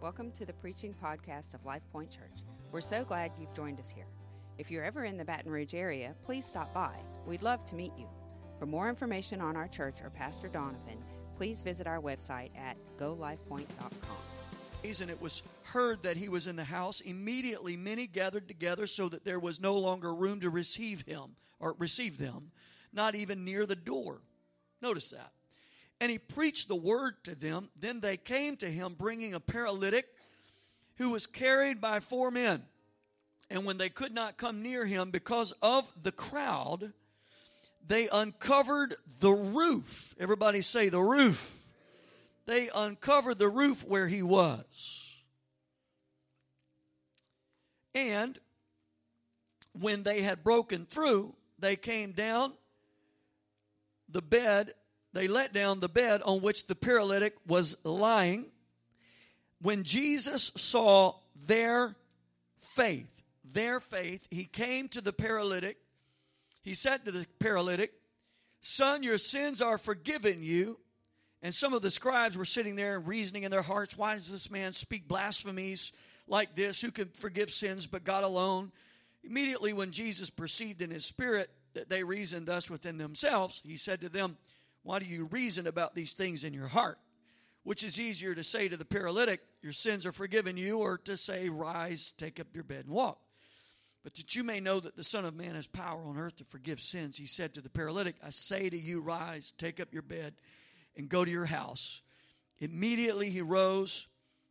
Welcome to the preaching podcast of Life Point Church. We're so glad you've joined us here. If you're ever in the Baton Rouge area, please stop by. We'd love to meet you. For more information on our church or Pastor Donovan, please visit our website at golifepoint.com. And it was heard that he was in the house. Immediately, many gathered together so that there was no longer room to receive him or receive them, not even near the door. Notice that. And he preached the word to them. Then they came to him, bringing a paralytic who was carried by four men. And when they could not come near him because of the crowd, they uncovered the roof. Everybody say the roof. They uncovered the roof where he was. And when they had broken through, they came down the bed they let down the bed on which the paralytic was lying. When Jesus saw their faith, their faith, he came to the paralytic. He said to the paralytic, Son, your sins are forgiven you. And some of the scribes were sitting there reasoning in their hearts, Why does this man speak blasphemies like this? Who can forgive sins but God alone? Immediately, when Jesus perceived in his spirit that they reasoned thus within themselves, he said to them, why do you reason about these things in your heart? Which is easier to say to the paralytic, Your sins are forgiven you, or to say, Rise, take up your bed, and walk. But that you may know that the Son of Man has power on earth to forgive sins, he said to the paralytic, I say to you, Rise, take up your bed, and go to your house. Immediately he rose,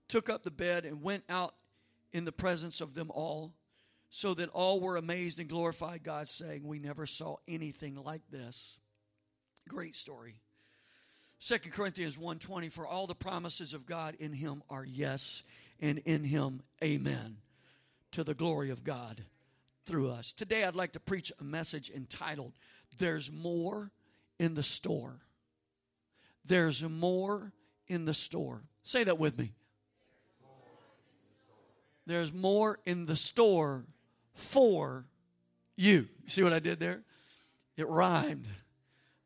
took up the bed, and went out in the presence of them all, so that all were amazed and glorified God, saying, We never saw anything like this. Great story. 2 Corinthians 1:20 for all the promises of God in him are yes and in him amen to the glory of God through us. Today I'd like to preach a message entitled There's more in the store. There's more in the store. Say that with me. There's more in the store for you. See what I did there? It rhymed.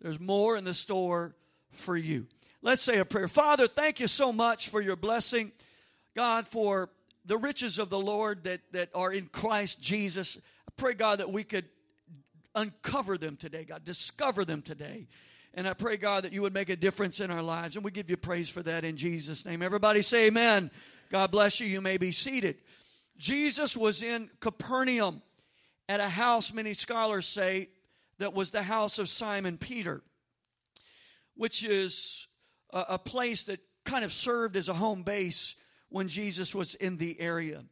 There's more in the store for you. Let's say a prayer. Father, thank you so much for your blessing. God, for the riches of the Lord that, that are in Christ Jesus. I pray, God, that we could uncover them today, God, discover them today. And I pray, God, that you would make a difference in our lives. And we give you praise for that in Jesus' name. Everybody say amen. God bless you. You may be seated. Jesus was in Capernaum at a house, many scholars say, that was the house of Simon Peter, which is a, a place that kind of served as a home base when Jesus was in the area.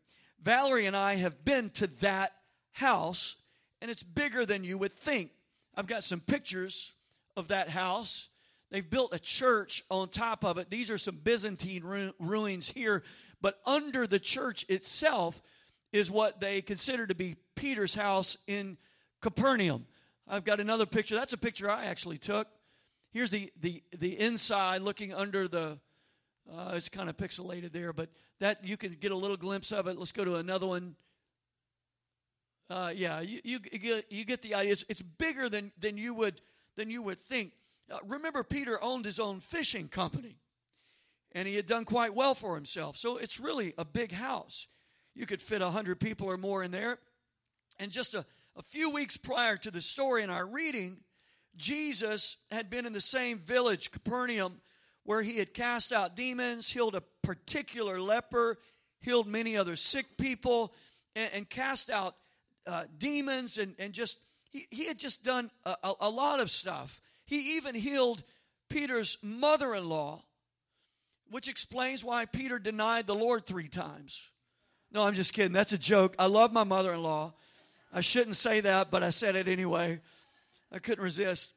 Valerie and I have been to that house, and it's bigger than you would think. I've got some pictures of that house. They've built a church on top of it. These are some Byzantine ru- ruins here, but under the church itself is what they consider to be Peter's house in Capernaum. I've got another picture. That's a picture I actually took. Here's the the the inside looking under the. Uh, it's kind of pixelated there, but that you can get a little glimpse of it. Let's go to another one. Uh, yeah, you, you, get you get the idea. It's, it's, bigger than than you would than you would think. Uh, remember, Peter owned his own fishing company, and he had done quite well for himself. So it's really a big house. You could fit a hundred people or more in there, and just a a few weeks prior to the story in our reading, Jesus had been in the same village, Capernaum, where he had cast out demons, healed a particular leper, healed many other sick people, and, and cast out uh, demons, and, and just, he, he had just done a, a, a lot of stuff. He even healed Peter's mother in law, which explains why Peter denied the Lord three times. No, I'm just kidding. That's a joke. I love my mother in law. I shouldn't say that, but I said it anyway. I couldn't resist.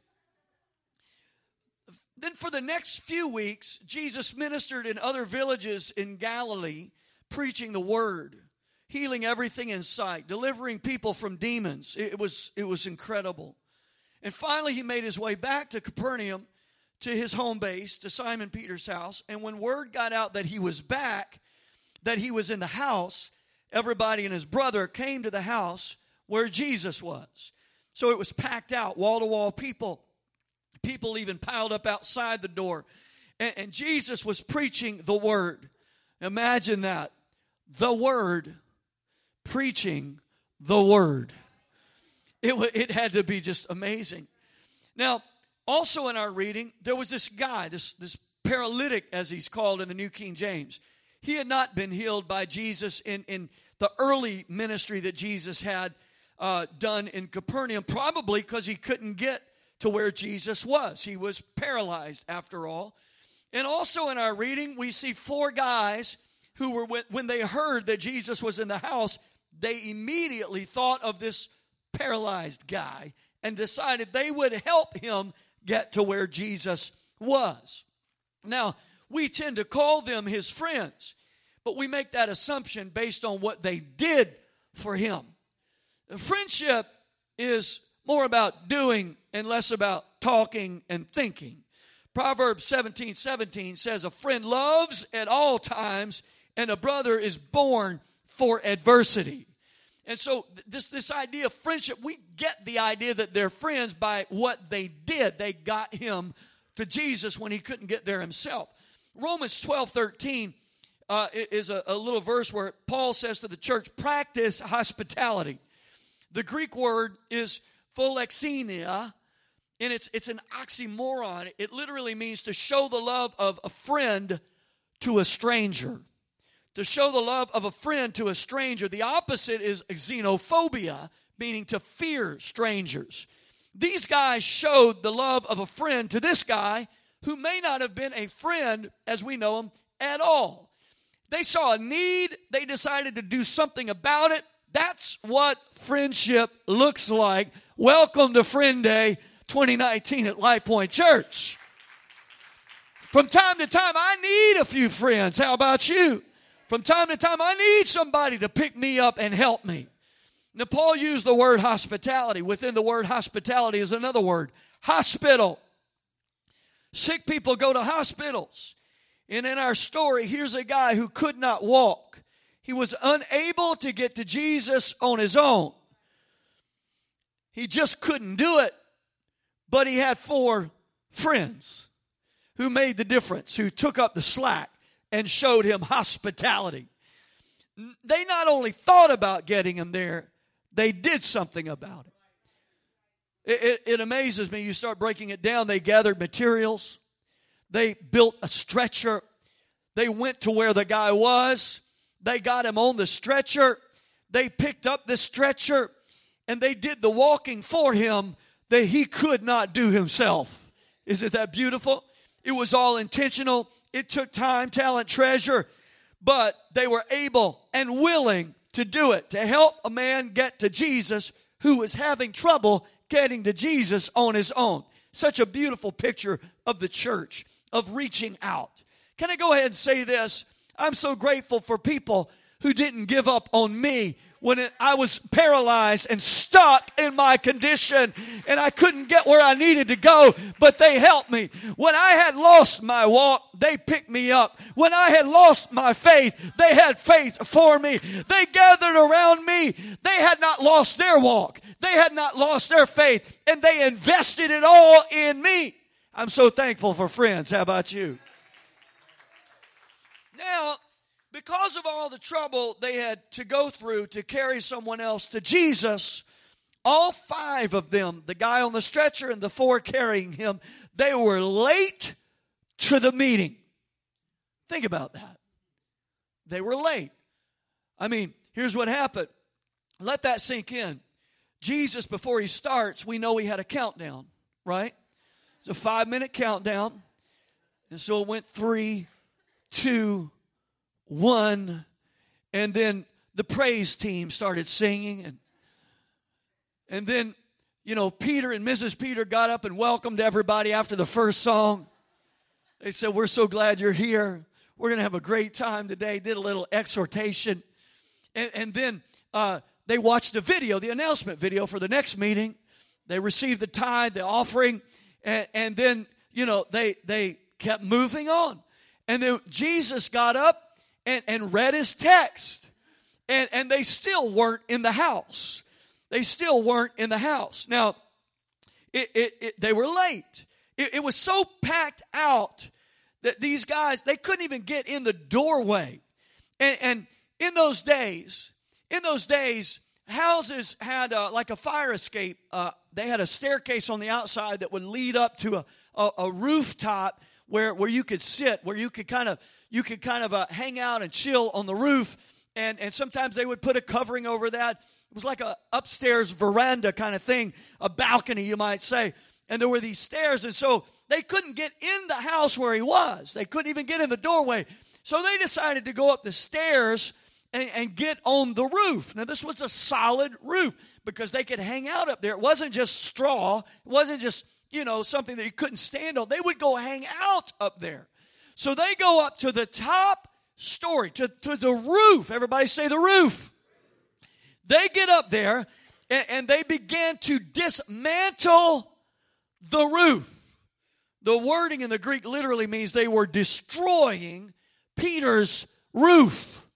Then, for the next few weeks, Jesus ministered in other villages in Galilee, preaching the word, healing everything in sight, delivering people from demons. It was, it was incredible. And finally, he made his way back to Capernaum, to his home base, to Simon Peter's house. And when word got out that he was back, that he was in the house, everybody and his brother came to the house where Jesus was. So it was packed out, wall to wall people. People even piled up outside the door. And, and, Jesus was preaching the word. Imagine that. The Word preaching the Word. It, it had to be just amazing. Now, also in our reading, there was this guy, this, this paralytic, as he's called in the New King James. He had not been healed by Jesus in, in the early ministry that Jesus had uh, done in Capernaum, probably because he couldn't get to where Jesus was. He was paralyzed, after all. And also in our reading, we see four guys who were, when they heard that Jesus was in the house, they immediately thought of this paralyzed guy and decided they would help him get to where Jesus was. Now, we tend to call them his friends, but we make that assumption based on what they did for him. Friendship is more about doing and less about talking and thinking. Proverbs 17 17 says, A friend loves at all times, and a brother is born for adversity. And so this this idea of friendship, we get the idea that they're friends by what they did. They got him to Jesus when he couldn't get there himself. Romans 12, 13 uh, is a, a little verse where Paul says to the church, practice hospitality. The Greek word is philoxenia, and it's, it's an oxymoron. It literally means to show the love of a friend to a stranger to show the love of a friend to a stranger. The opposite is xenophobia, meaning to fear strangers. These guys showed the love of a friend to this guy who may not have been a friend as we know him at all. They saw a need, they decided to do something about it. That's what friendship looks like. Welcome to Friend Day 2019 at Life Point Church. From time to time, I need a few friends. How about you? From time to time, I need somebody to pick me up and help me. Now, Paul used the word hospitality. Within the word hospitality is another word hospital. Sick people go to hospitals. And in our story, here's a guy who could not walk. He was unable to get to Jesus on his own. He just couldn't do it. But he had four friends who made the difference, who took up the slack and showed him hospitality. They not only thought about getting him there, they did something about it. It, it, it amazes me. You start breaking it down. They gathered materials, they built a stretcher, they went to where the guy was, they got him on the stretcher, they picked up the stretcher, and they did the walking for him that he could not do himself. Isn't that beautiful? It was all intentional. It took time, talent, treasure, but they were able and willing to do it to help a man get to Jesus who was having trouble getting to Jesus on his own. Such a beautiful picture of the church, of reaching out. Can I go ahead and say this? I'm so grateful for people who didn't give up on me when it, I was paralyzed and stuck in my condition and I couldn't get where I needed to go, but they helped me. When I had lost my walk, they picked me up. When I had lost my faith, they had faith for me. They gathered around me. They had not lost their walk. They had not lost their faith and they invested it all in me. I'm so thankful for friends. How about you? Now, because of all the trouble they had to go through to carry someone else to Jesus, all five of them, the guy on the stretcher and the four carrying him, they were late to the meeting. Think about that. They were late. I mean, here's what happened. Let that sink in. Jesus, before he starts, we know he had a countdown, right? It's a five minute countdown. And so it went three, two, one, and then the praise team started singing, and and then you know Peter and Mrs. Peter got up and welcomed everybody after the first song. They said, "We're so glad you're here. We're going to have a great time today." Did a little exhortation, and, and then uh, they watched the video, the announcement video for the next meeting. They received the tithe, the offering, and, and then you know they they kept moving on. And then Jesus got up and, and read his text. And, and they still weren't in the house. They still weren't in the house. Now, it, it, it they were late. It, it was so packed out that these guys, they couldn't even get in the doorway. And, and in those days, in those days, houses had uh, like a fire escape. Uh, they had a staircase on the outside that would lead up to a, a, a rooftop where, where you could sit, where you could kind of you could kind of uh, hang out and chill on the roof. And, and sometimes they would put a covering over that. It was like a upstairs veranda kind of thing, a balcony, you might say. And there were these stairs, and so they couldn't get in the house where he was. They couldn't even get in the doorway. So they decided to go up the stairs and, and get on the roof. Now, this was a solid roof because they could hang out up there. It wasn't just straw, it wasn't just, you know, something that you couldn't stand on. They would go hang out up there. So they go up to the top story, to, to the roof. Everybody say the roof. They get up there and, and they began to dismantle the roof. The wording in the Greek literally means they were destroying Peter's roof.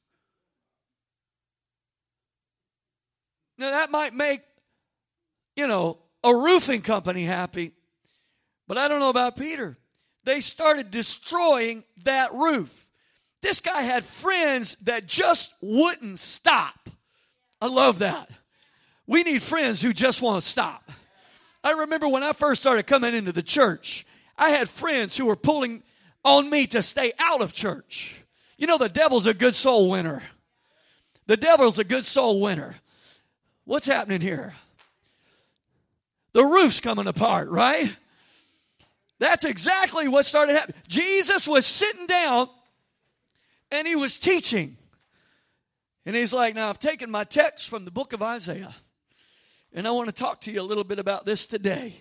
Now, that might make, you know, a roofing company happy, but I don't know about Peter. They started destroying that roof. This guy had friends that just wouldn't stop. I love that. We need friends who just want to stop. I remember when I first started coming into the church, I had friends who were pulling on me to stay out of church. You know, the devil's a good soul winner. The devil's a good soul winner. What's happening here? The roof's coming apart, right? That's exactly what started happening. Jesus was sitting down and he was teaching. And he's like, Now, I've taken my text from the book of Isaiah, and I want to talk to you a little bit about this today.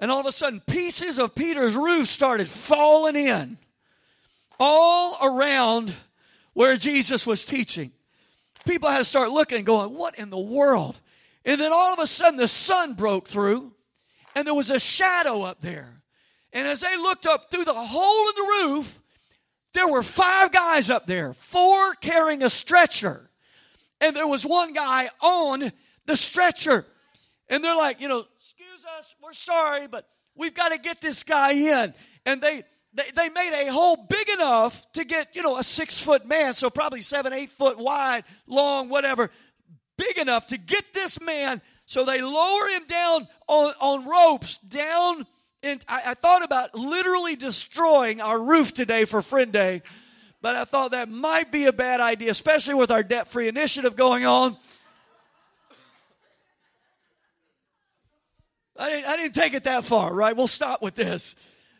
And all of a sudden, pieces of Peter's roof started falling in all around where Jesus was teaching people had to start looking going, what in the world? And then all of a sudden the sun broke through and there was a shadow up there. And as they looked up through the hole in the roof, there were five guys up there, four carrying a stretcher. And there was one guy on the stretcher. And they're like, you know, excuse us, we're sorry, but we've got to get this guy in. And they they, they made a hole big enough to get, you know, a six foot man, so probably seven, eight foot wide, long, whatever, big enough to get this man. So they lower him down on, on ropes down. And I, I thought about literally destroying our roof today for Friend Day, but I thought that might be a bad idea, especially with our debt free initiative going on. I didn't, I didn't take it that far, right? We'll stop with this.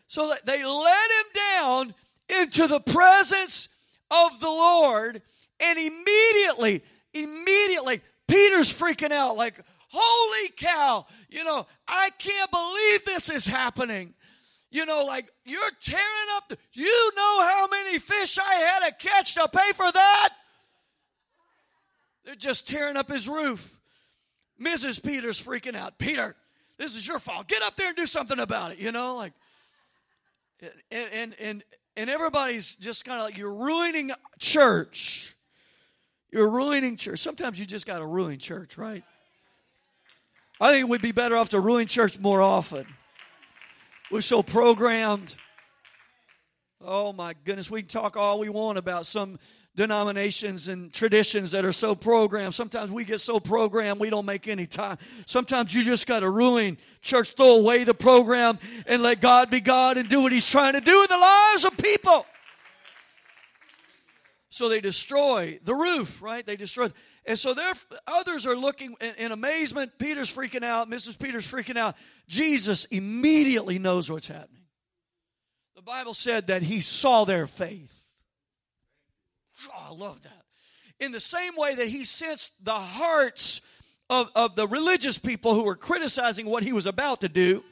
So they led him down into the presence of the Lord, and immediately, immediately, Peter's freaking out like, Holy cow, you know, I can't believe this is happening. You know, like you're tearing up the, you know how many fish I had to catch to pay for that? They're just tearing up his roof. Mrs. Peter's freaking out. Peter, this is your fault. Get up there and do something about it, you know, like and and and, and everybody's just kind of like you're ruining church. You're ruining church. Sometimes you just got to ruin church, right? I think we'd be better off to ruin church more often. We're so programmed. Oh my goodness, we can talk all we want about some denominations and traditions that are so programmed. Sometimes we get so programmed we don't make any time. Sometimes you just got to ruin church, throw away the program and let God be God and do what He's trying to do in the lives of people. So they destroy the roof, right? They destroy. And so there, others are looking in, in amazement. Peter's freaking out. Mrs. Peter's freaking out. Jesus immediately knows what's happening. The Bible said that he saw their faith. Oh, I love that. In the same way that he sensed the hearts of, of the religious people who were criticizing what he was about to do,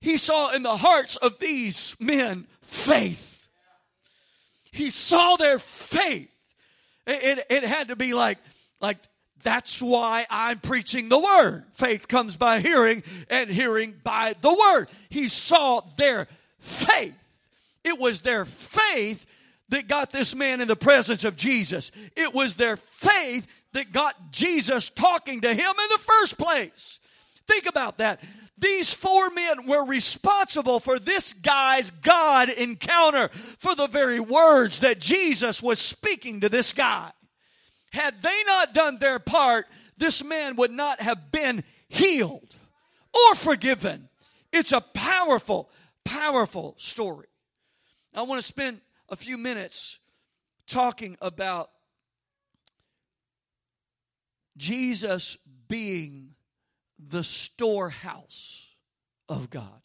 he saw in the hearts of these men faith. He saw their faith. It, it, it had to be like, like, that's why I'm preaching the word. Faith comes by hearing, and hearing by the word. He saw their faith. It was their faith that got this man in the presence of Jesus. It was their faith that got Jesus talking to him in the first place. Think about that. These four men were responsible for this guy's God encounter, for the very words that Jesus was speaking to this guy. Had they not done their part, this man would not have been healed or forgiven. It's a powerful, powerful story. I want to spend a few minutes talking about Jesus being the storehouse of God.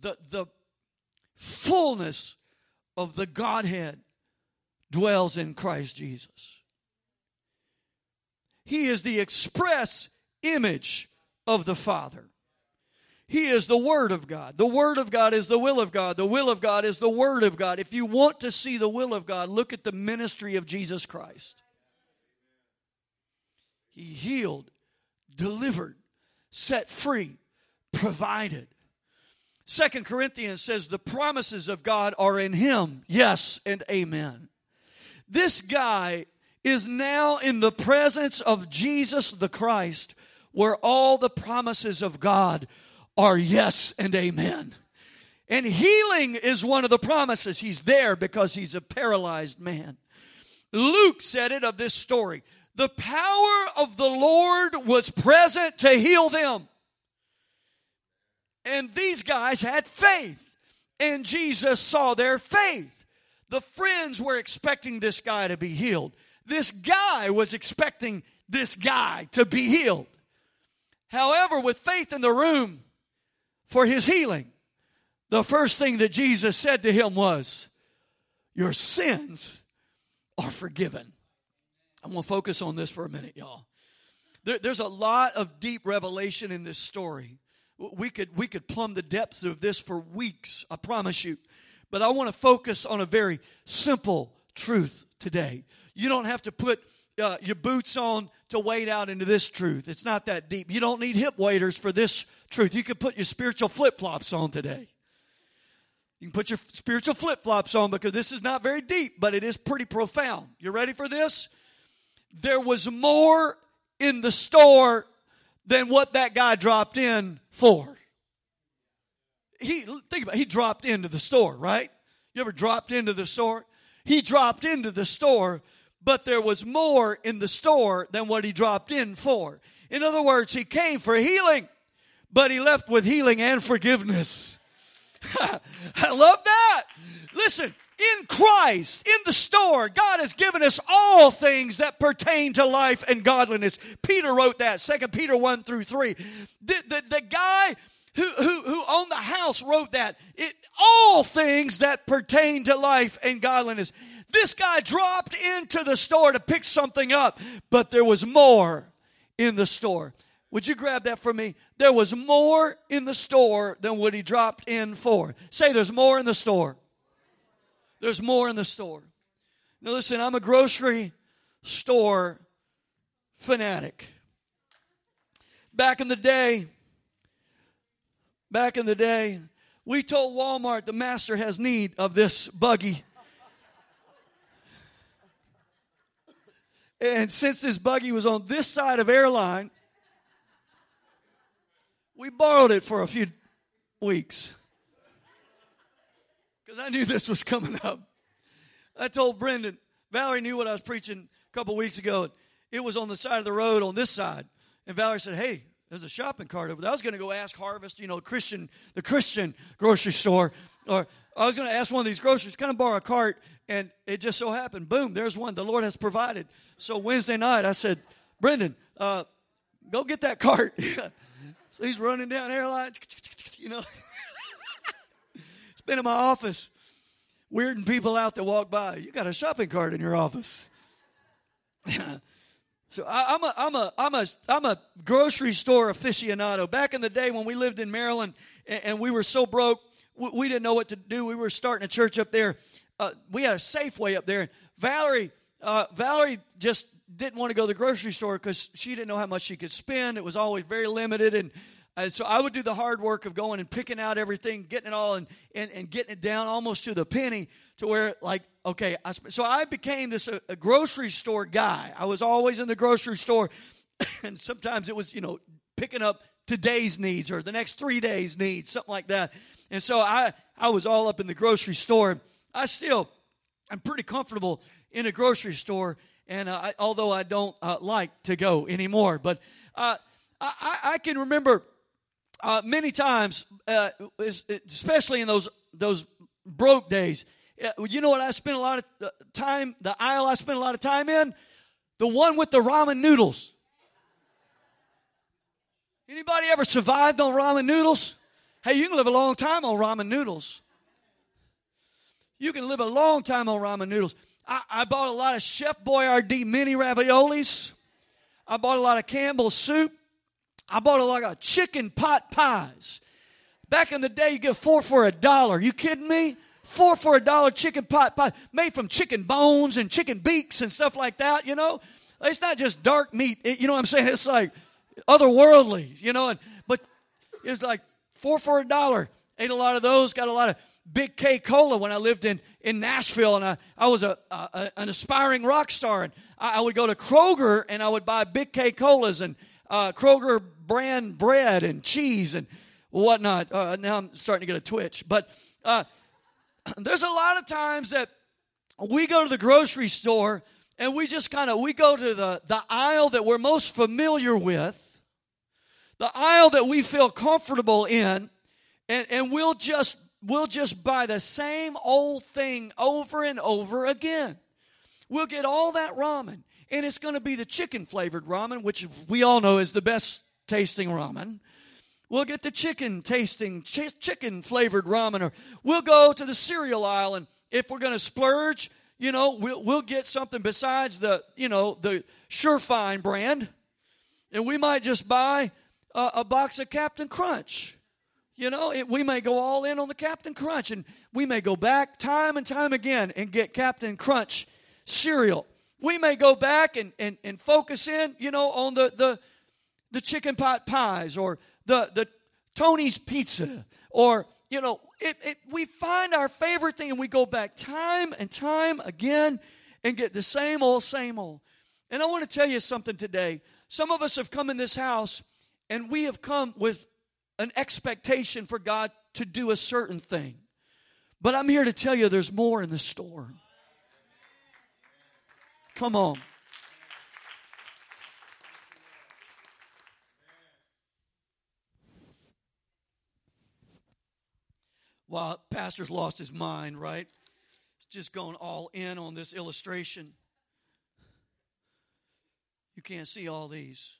The, the fullness of the Godhead dwells in Christ Jesus. He is the express image of the Father. He is the Word of God. The Word of God is the will of God. The will of God is the Word of God. If you want to see the will of God, look at the ministry of Jesus Christ. He healed, delivered, set free, provided. Second Corinthians says the promises of God are in him. Yes and amen. This guy is now in the presence of Jesus the Christ, where all the promises of God are yes and amen. And healing is one of the promises. He's there because he's a paralyzed man. Luke said it of this story. The power of the Lord was present to heal them. And these guys had faith. And Jesus saw their faith. The friends were expecting this guy to be healed. This guy was expecting this guy to be healed. However, with faith in the room for his healing, the first thing that Jesus said to him was, Your sins are forgiven. I'm going to focus on this for a minute, y'all. There, there's a lot of deep revelation in this story. We could, we could plumb the depths of this for weeks, I promise you. But I want to focus on a very simple truth today. You don't have to put uh, your boots on to wade out into this truth. It's not that deep. You don't need hip waders for this truth. You can put your spiritual flip flops on today. You can put your spiritual flip flops on because this is not very deep, but it is pretty profound. You ready for this? there was more in the store than what that guy dropped in for. He think about it, he dropped into the store, right? You ever dropped into the store? He dropped into the store, but there was more in the store than what he dropped in for. In other words, he came for healing, but he left with healing and forgiveness. I love that. Listen, in Christ, in the store, God has given us all things that pertain to life and godliness. Peter wrote that, Second Peter 1 through 3. The, the, the guy who, who, who owned the house wrote that. It, all things that pertain to life and godliness. This guy dropped into the store to pick something up, but there was more in the store. Would you grab that for me? There was more in the store than what he dropped in for. Say, there's more in the store. There's more in the store. Now, listen, I'm a grocery store fanatic. Back in the day, back in the day, we told Walmart the master has need of this buggy. And since this buggy was on this side of airline, we borrowed it for a few weeks because I knew this was coming up. I told Brendan, Valerie knew what I was preaching a couple weeks ago. It was on the side of the road on this side. And Valerie said, Hey, there's a shopping cart over there. I was going to go ask Harvest, you know, Christian, the Christian grocery store, or I was going to ask one of these groceries, kind of borrow a cart, and it just so happened, boom, there's one. The Lord has provided. So Wednesday night, I said, Brendan, uh, go get that cart. so he's running down airlines, you know it's been in my office weirding people out that walk by. You got a shopping cart in your office. So I, am a I'm a I'm a I'm a grocery store aficionado. Back in the day when we lived in Maryland and, and we were so broke, we, we, didn't know what to do. We were starting a church up there. Uh, we had a Safeway up there. Valerie uh, Valerie just didn't want to go to the grocery store because she didn't know how much she could spend. It was always very limited and and so I would do the hard work of going and picking out everything, getting it all, and, and, and getting it down almost to the penny to where, like, okay, I, so I became this a, a grocery store guy. I was always in the grocery store. and sometimes it was, you know, picking up today's needs or the next three days' needs, something like that. And so I, I was all up in the grocery store. I still, I'm pretty comfortable in a grocery store, and uh, I, although I don't uh, like to go anymore, but uh, I, I, can remember uh, many times, uh, especially in those those broke days. You know what I spent a lot of uh, time, the aisle I spent a lot of time in? The one with the ramen noodles. Anybody ever survived on ramen noodles? Hey, you can live a long time on ramen noodles. You can live a long time on ramen noodles. I, I bought a lot of Chef Boyardee mini raviolis. I bought a lot of Campbell's soup. I bought a lot of chicken pot pies. Back in the day, you get four for a dollar. You kidding me? Four for a dollar chicken pot pie made from chicken bones and chicken beaks and stuff like that, you know? It's not just dark meat. It, you know what I'm saying? It's like otherworldly, you know? And, but it's like four for a dollar. Ate a lot of those. Got a lot of Big K Cola when I lived in, in Nashville, and I, I was a, a an aspiring rock star. And I, I, would go to Kroger and I would buy Big K Colas and uh, Kroger brand bread and cheese and whatnot. Uh, now I'm starting to get a twitch. But uh, there's a lot of times that we go to the grocery store and we just kind of we go to the, the aisle that we're most familiar with the aisle that we feel comfortable in and, and we'll just we'll just buy the same old thing over and over again. We'll get all that ramen and it's going to be the chicken flavored ramen which we all know is the best tasting ramen we'll get the chicken tasting ch- chicken flavored ramen or we'll go to the cereal aisle and if we're going to splurge you know we'll, we'll get something besides the you know the Shurfine brand and we might just buy a, a box of captain crunch you know, it, we may go all in on the Captain Crunch, and we may go back time and time again and get Captain Crunch cereal. We may go back and, and, and focus in, you know, on the, the, the chicken pot pies or the, the Tony's pizza or, you know, it, it, we find our favorite thing and we go back time and time again and get the same old, same old. And I want to tell you something today. Some of us have come in this house and we have come with an expectation for God to do a certain thing. But I'm here to tell you there's more in the store. Come on. Well, pastor's lost his mind, right? He's just going all in on this illustration. You can't see all these.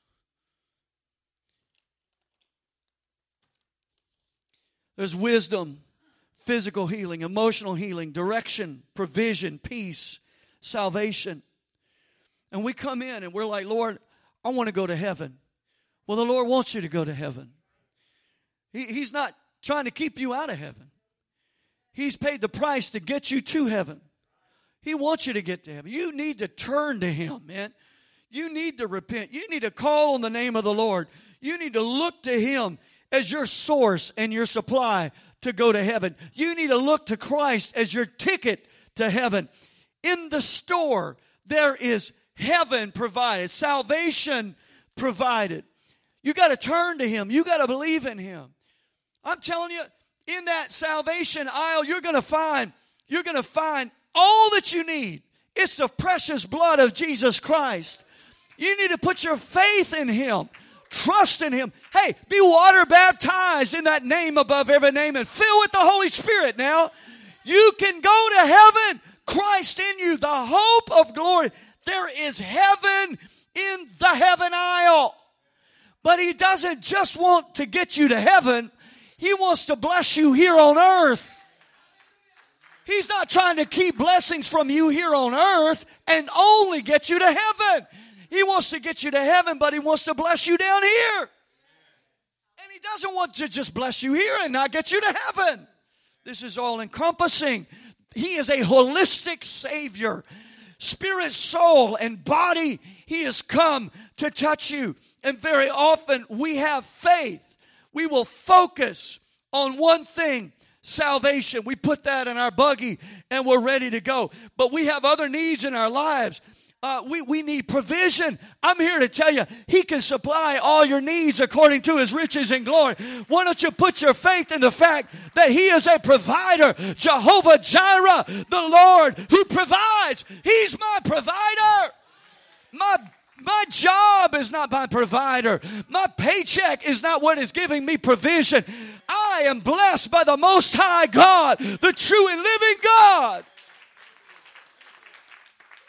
There's wisdom, physical healing, emotional healing, direction, provision, peace, salvation. And we come in and we're like, Lord, I want to go to heaven. Well, the Lord wants you to go to heaven. He, he's not trying to keep you out of heaven, He's paid the price to get you to heaven. He wants you to get to heaven. You need to turn to Him, man. You need to repent. You need to call on the name of the Lord. You need to look to Him as your source and your supply to go to heaven. You need to look to Christ as your ticket to heaven. In the store, there is heaven provided, salvation provided. You got to turn to Him, you got to believe in Him. I'm telling you, in that salvation aisle, you're going to find, you're going to find all that you need. It's the precious blood of Jesus Christ. You need to put your faith in Him. Trust in Him. Hey, be water baptized in that name above every name and fill with the Holy Spirit now. You can go to heaven. Christ in you, the hope of glory. There is heaven in the heaven aisle. But He doesn't just want to get you to heaven, He wants to bless you here on earth. He's not trying to keep blessings from you here on earth and only get you to heaven. He wants to get you to heaven, but He wants to bless you down here. And He doesn't want to just bless you here and not get you to heaven. This is all encompassing. He is a holistic Savior. Spirit, soul, and body, He has come to touch you. And very often we have faith. We will focus on one thing salvation. We put that in our buggy and we're ready to go. But we have other needs in our lives uh, we, we need provision. I'm here to tell you, He can supply all your needs according to His riches and glory. Why don't you put your faith in the fact that He is a provider? Jehovah Jireh, the Lord who provides. He's my provider. My my job is not my provider. My paycheck is not what is giving me provision. I am blessed by the Most High God, the true and living God.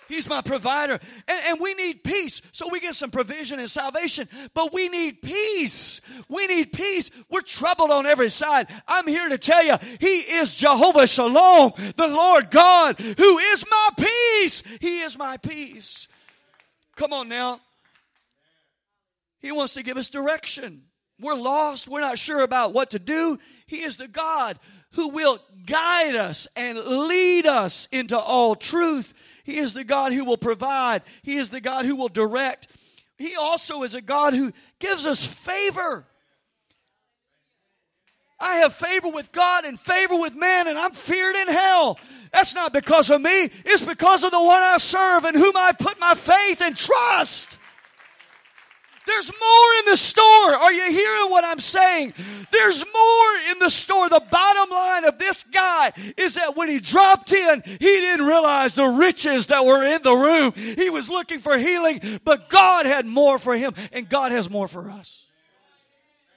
He's my provider. And, and, we need peace. So we get some provision and salvation, but we need peace. We need peace. We're troubled on every side. I'm here to tell you, He is Jehovah Shalom, the Lord God, who is my peace. He is my peace. Come on now. He wants to give us direction. We're lost. We're not sure about what to do. He is the God who will guide us and lead us into all truth. He is the God who will provide. He is the God who will direct. He also is a God who gives us favor. I have favor with God and favor with man, and I'm feared in hell. That's not because of me, it's because of the one I serve and whom I put my faith and trust. There's more in the store. Are you hearing what I'm saying? There's more in the store. The bottom line of this guy is that when he dropped in, he didn't realize the riches that were in the room. He was looking for healing, but God had more for him, and God has more for us.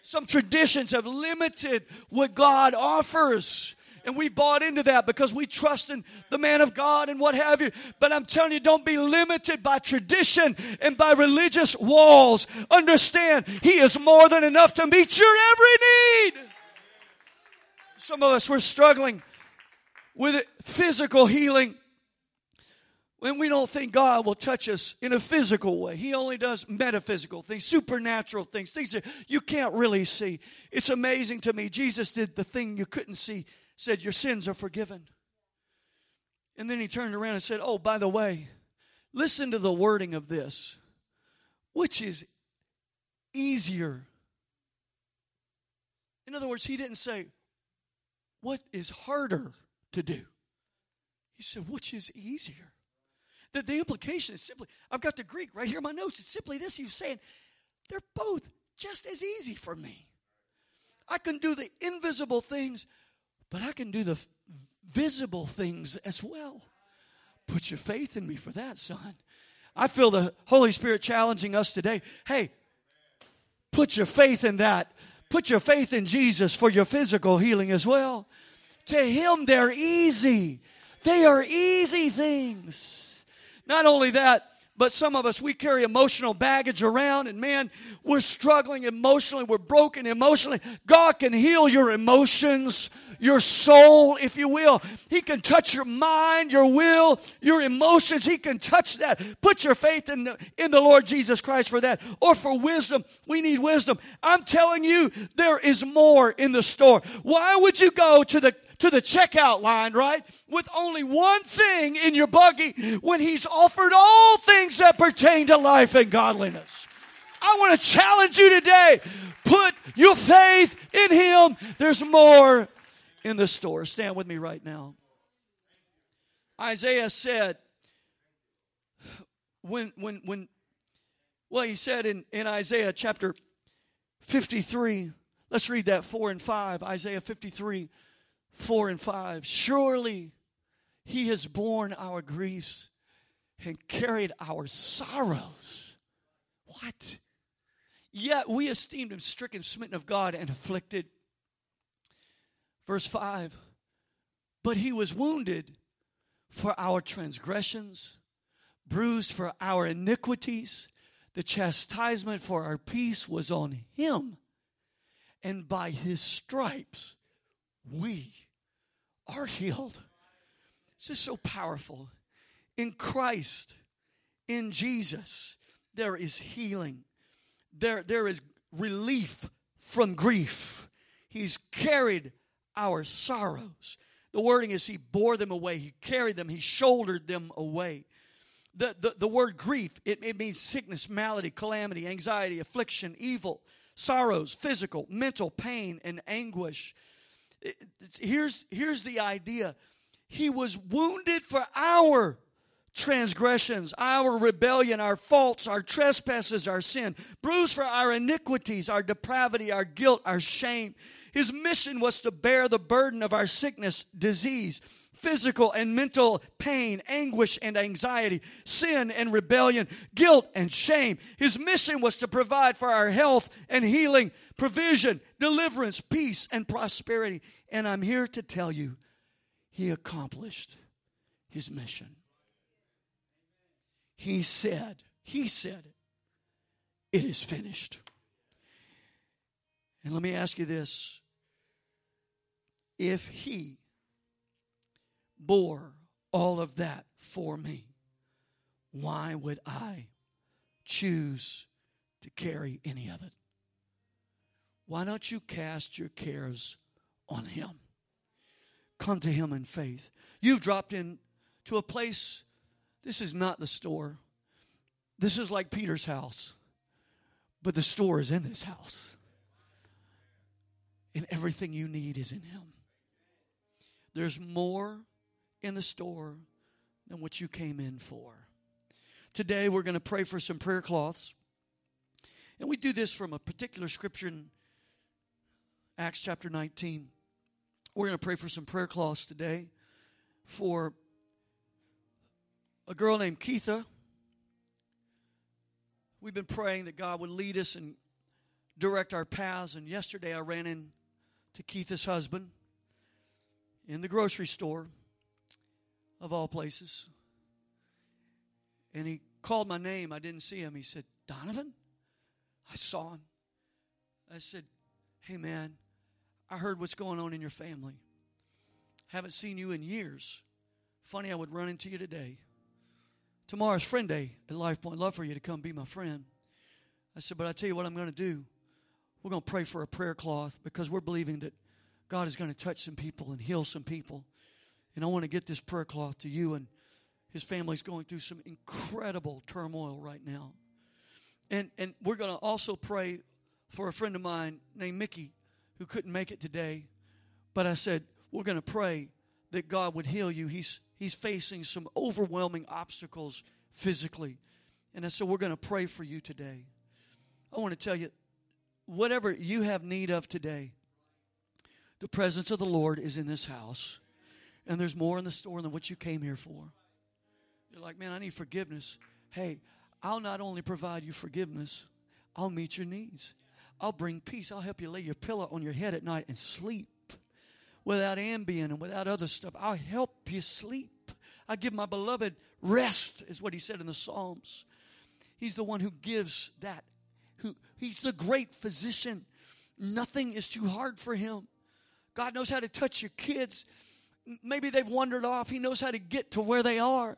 Some traditions have limited what God offers. And we bought into that because we trust in the man of God and what have you. But I'm telling you, don't be limited by tradition and by religious walls. Understand, He is more than enough to meet your every need. Some of us, we're struggling with physical healing when we don't think God will touch us in a physical way. He only does metaphysical things, supernatural things, things that you can't really see. It's amazing to me. Jesus did the thing you couldn't see said, Your sins are forgiven. And then he turned around and said, Oh, by the way, listen to the wording of this. Which is easier? In other words, he didn't say, What is harder to do? He said, Which is easier? The, the implication is simply, I've got the Greek right here in my notes. It's simply this. He was saying, They're both just as easy for me. I can do the invisible things but I can do the visible things as well. Put your faith in me for that, son. I feel the Holy Spirit challenging us today. Hey, put your faith in that. Put your faith in Jesus for your physical healing as well. To Him, they're easy. They are easy things. Not only that, but some of us, we carry emotional baggage around, and man, we're struggling emotionally, we're broken emotionally. God can heal your emotions, your soul, if you will. He can touch your mind, your will, your emotions. He can touch that. Put your faith in, in the Lord Jesus Christ for that. Or for wisdom. We need wisdom. I'm telling you, there is more in the store. Why would you go to the to the checkout line, right? With only one thing in your buggy when he's offered all things that pertain to life and godliness. I want to challenge you today. Put your faith in him. There's more in the store. Stand with me right now. Isaiah said, when, when, when, well, he said in, in Isaiah chapter 53, let's read that 4 and 5. Isaiah 53, 4 and 5. Surely he has borne our griefs and carried our sorrows. What? Yet we esteemed him stricken, smitten of God, and afflicted. Verse 5 But he was wounded for our transgressions, bruised for our iniquities. The chastisement for our peace was on him, and by his stripes we are healed. It's just so powerful. In Christ, in Jesus, there is healing. There, there is relief from grief. He's carried our sorrows. The wording is He bore them away, He carried them, He shouldered them away. The, the, the word grief, it, it means sickness, malady, calamity, anxiety, affliction, evil, sorrows, physical, mental pain, and anguish here's, here's the idea He was wounded for our transgressions, our rebellion, our faults, our trespasses, our sin, bruised for our iniquities, our depravity, our guilt, our shame. His mission was to bear the burden of our sickness, disease, physical and mental pain, anguish and anxiety, sin and rebellion, guilt and shame. His mission was to provide for our health and healing, provision, deliverance, peace, and prosperity. And I'm here to tell you, he accomplished his mission. He said, He said, it is finished. And let me ask you this if He bore all of that for me, why would I choose to carry any of it? Why don't you cast your cares on Him? Come to Him in faith. You've dropped in to a place, this is not the store. This is like Peter's house, but the store is in this house. And everything you need is in Him. There's more in the store than what you came in for. Today, we're going to pray for some prayer cloths. And we do this from a particular scripture in Acts chapter 19. We're going to pray for some prayer cloths today for a girl named Keitha. We've been praying that God would lead us and direct our paths. And yesterday I ran into Keitha's husband in the grocery store, of all places. And he called my name. I didn't see him. He said, Donovan? I saw him. I said, Hey, man, I heard what's going on in your family. Haven't seen you in years. Funny, I would run into you today. Tomorrow's friend day at Life Point. Love for you to come be my friend. I said, but I tell you what I'm going to do. We're going to pray for a prayer cloth because we're believing that God is going to touch some people and heal some people. And I want to get this prayer cloth to you. And his family's going through some incredible turmoil right now. And, and we're going to also pray for a friend of mine named Mickey who couldn't make it today. But I said, we're going to pray that God would heal you. He's, he's facing some overwhelming obstacles physically. And I said, we're going to pray for you today. I want to tell you, whatever you have need of today, the presence of the Lord is in this house. And there's more in the store than what you came here for. You're like, man, I need forgiveness. Hey, I'll not only provide you forgiveness, I'll meet your needs. I'll bring peace. I'll help you lay your pillow on your head at night and sleep without Ambien and without other stuff. I'll help you sleep. I give my beloved rest, is what he said in the Psalms. He's the one who gives that. Who he's the great physician. Nothing is too hard for him. God knows how to touch your kids. Maybe they've wandered off. He knows how to get to where they are.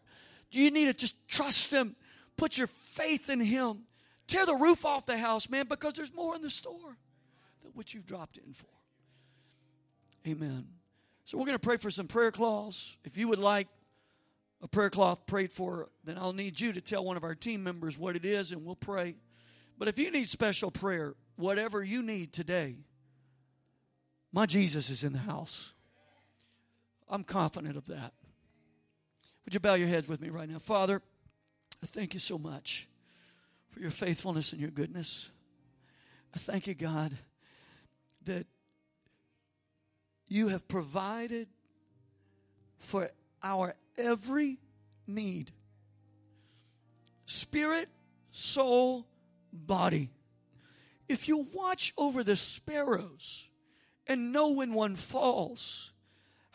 You need to just trust him. Put your faith in him. Tear the roof off the house, man, because there's more in the store than what you've dropped in for. Amen. So we're going to pray for some prayer cloths. If you would like a prayer cloth prayed for, then I'll need you to tell one of our team members what it is and we'll pray. But if you need special prayer, whatever you need today, my Jesus is in the house. I'm confident of that. Would you bow your heads with me right now? Father, I thank you so much for your faithfulness and your goodness. I thank you, God, that you have provided for our every need spirit, soul, body. If you watch over the sparrows and know when one falls,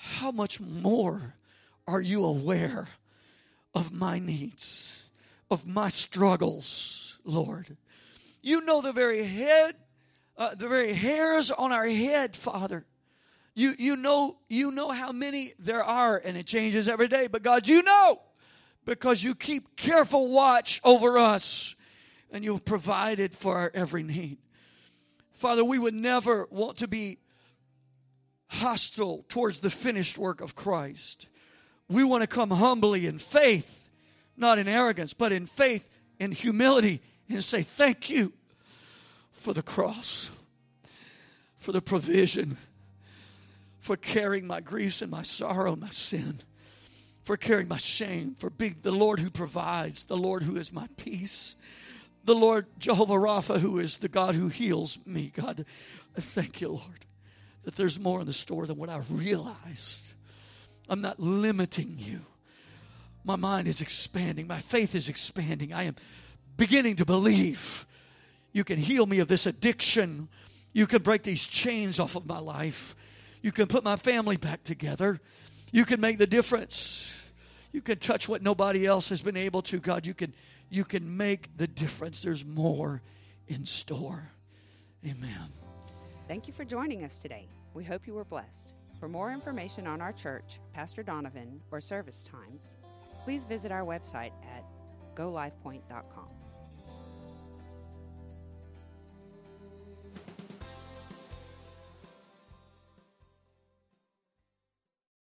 how much more are you aware of my needs, of my struggles? Lord. You know the very head, uh, the very hairs on our head, Father. You, you know you know how many there are and it changes every day but god you know because you keep careful watch over us and you've provided for our every need father we would never want to be hostile towards the finished work of christ we want to come humbly in faith not in arrogance but in faith in humility and say, Thank you for the cross, for the provision, for carrying my griefs and my sorrow and my sin. for carrying my shame, for being the Lord who provides, the Lord who is my peace, the Lord Jehovah Rapha, who is the God who heals me. God, thank you, Lord, that there's more in the store than what I realized. I'm not limiting you. My mind is expanding, my faith is expanding. I am beginning to believe you can heal me of this addiction. You can break these chains off of my life. You can put my family back together. You can make the difference. You can touch what nobody else has been able to. God, you can you can make the difference. There's more in store. Amen. Thank you for joining us today. We hope you were blessed. For more information on our church, Pastor Donovan, or service times, please visit our website at golifepoint.com.